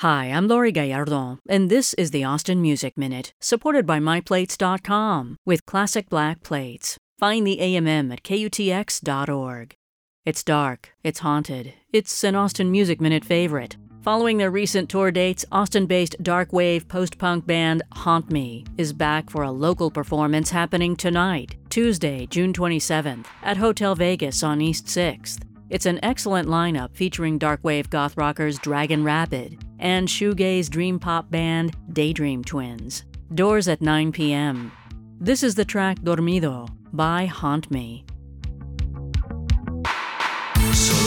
Hi, I'm Laurie Gallardo, and this is the Austin Music Minute, supported by MyPlates.com with classic black plates. Find the AMM at KUTX.org. It's dark, it's haunted, it's an Austin Music Minute favorite. Following their recent tour dates, Austin based dark wave post punk band Haunt Me is back for a local performance happening tonight, Tuesday, June 27th, at Hotel Vegas on East 6th. It's an excellent lineup featuring darkwave goth rockers Dragon Rapid and shoegaze dream pop band Daydream Twins. Doors at 9 p.m. This is the track Dormido by Haunt Me. So-